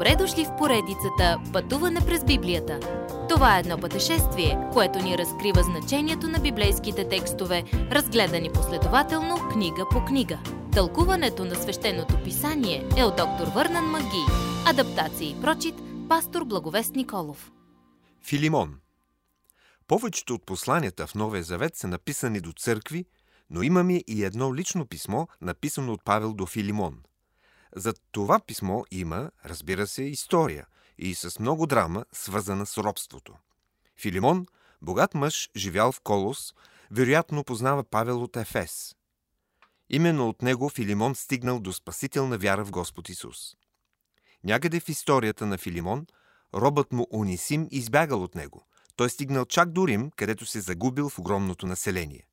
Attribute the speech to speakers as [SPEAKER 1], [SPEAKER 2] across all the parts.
[SPEAKER 1] Добре дошли в поредицата Пътуване през Библията. Това е едно пътешествие, което ни разкрива значението на библейските текстове, разгледани последователно книга по книга. Тълкуването на свещеното писание е от доктор Върнан Маги. Адаптация и прочит, пастор Благовест Николов.
[SPEAKER 2] Филимон Повечето от посланията в Новия Завет са написани до църкви, но имаме и едно лично писмо, написано от Павел до Филимон – за това писмо има, разбира се, история и с много драма, свързана с робството. Филимон, богат мъж, живял в Колос, вероятно познава Павел от Ефес. Именно от него Филимон стигнал до спасителна вяра в Господ Исус. Някъде в историята на Филимон, робът му Унисим избягал от него. Той стигнал чак до Рим, където се загубил в огромното население.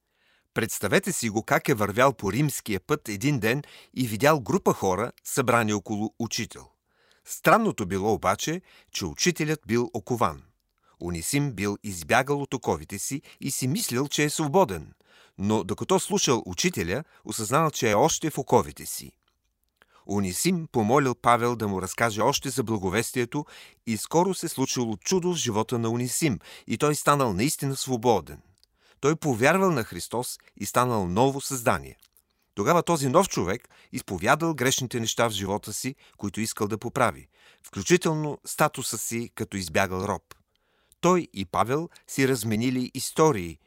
[SPEAKER 2] Представете си го как е вървял по римския път един ден и видял група хора, събрани около учител. Странното било обаче, че учителят бил окован. Унисим бил избягал от оковите си и си мислил, че е свободен, но докато слушал учителя, осъзнал, че е още в оковите си. Унисим помолил Павел да му разкаже още за благовестието и скоро се случило чудо в живота на Унисим и той станал наистина свободен той повярвал на Христос и станал ново създание. Тогава този нов човек изповядал грешните неща в живота си, които искал да поправи, включително статуса си като избягал роб. Той и Павел си разменили истории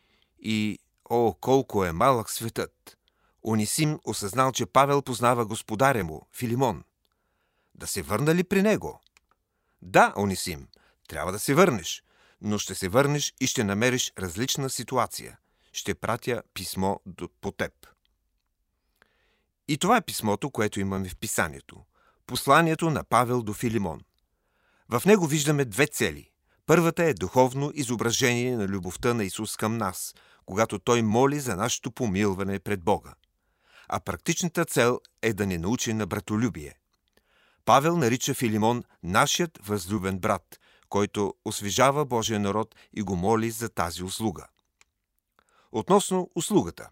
[SPEAKER 2] и, о, колко е малък светът! Унисим осъзнал, че Павел познава господаря му, Филимон. Да се върна ли при него? Да, Унисим, трябва да се върнеш, но ще се върнеш и ще намериш различна ситуация. Ще пратя писмо по теб. И това е писмото, което имаме в писанието. Посланието на Павел до Филимон. В него виждаме две цели. Първата е духовно изображение на любовта на Исус към нас, когато Той моли за нашето помилване пред Бога. А практичната цел е да ни научи на братолюбие. Павел нарича Филимон нашият възлюбен брат, който освежава Божия народ и го моли за тази услуга. Относно услугата.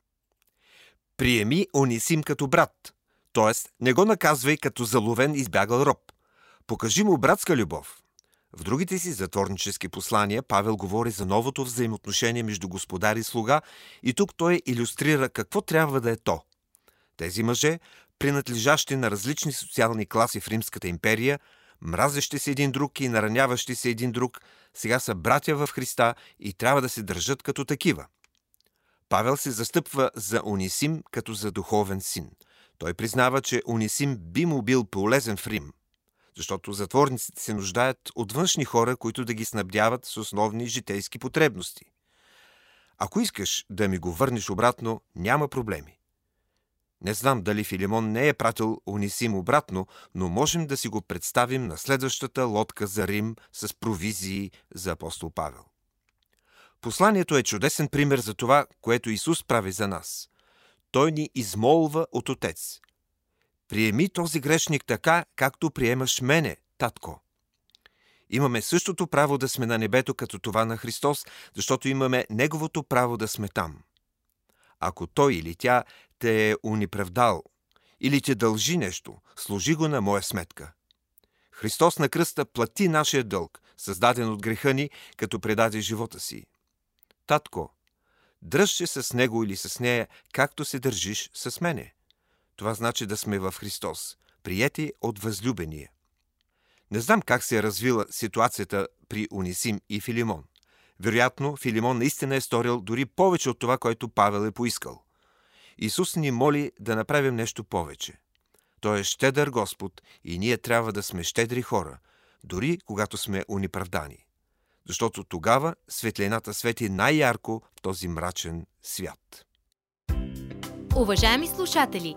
[SPEAKER 2] Приеми Онисим като брат, т.е. не го наказвай като заловен избягал роб. Покажи му братска любов. В другите си затворнически послания Павел говори за новото взаимоотношение между господар и слуга и тук той иллюстрира какво трябва да е то. Тези мъже, принадлежащи на различни социални класи в Римската империя, мразещи се един друг и нараняващи се един друг, сега са братя в Христа и трябва да се държат като такива. Павел се застъпва за Унисим като за духовен син. Той признава, че Унисим би му бил полезен в Рим, защото затворниците се нуждаят от външни хора, които да ги снабдяват с основни житейски потребности. Ако искаш да ми го върнеш обратно, няма проблеми. Не знам дали Филимон не е пратил Унисим обратно, но можем да си го представим на следващата лодка за Рим с провизии за апостол Павел. Посланието е чудесен пример за това, което Исус прави за нас. Той ни измолва от Отец. Приеми този грешник така, както приемаш мене, татко. Имаме същото право да сме на небето като това на Христос, защото имаме Неговото право да сме там. Ако той или тя те е униправдал или те дължи нещо, служи го на моя сметка. Христос на кръста плати нашия дълг, създаден от греха ни, като предаде живота си. Татко, дръж се с него или с нея, както се държиш с мене. Това значи да сме в Христос, приети от възлюбения. Не знам как се е развила ситуацията при Унисим и Филимон. Вероятно, Филимон наистина е сторил дори повече от това, което Павел е поискал. Исус ни моли да направим нещо повече. Той е щедър Господ и ние трябва да сме щедри хора, дори когато сме униправдани. Защото тогава светлината свети най-ярко в този мрачен свят.
[SPEAKER 1] Уважаеми слушатели,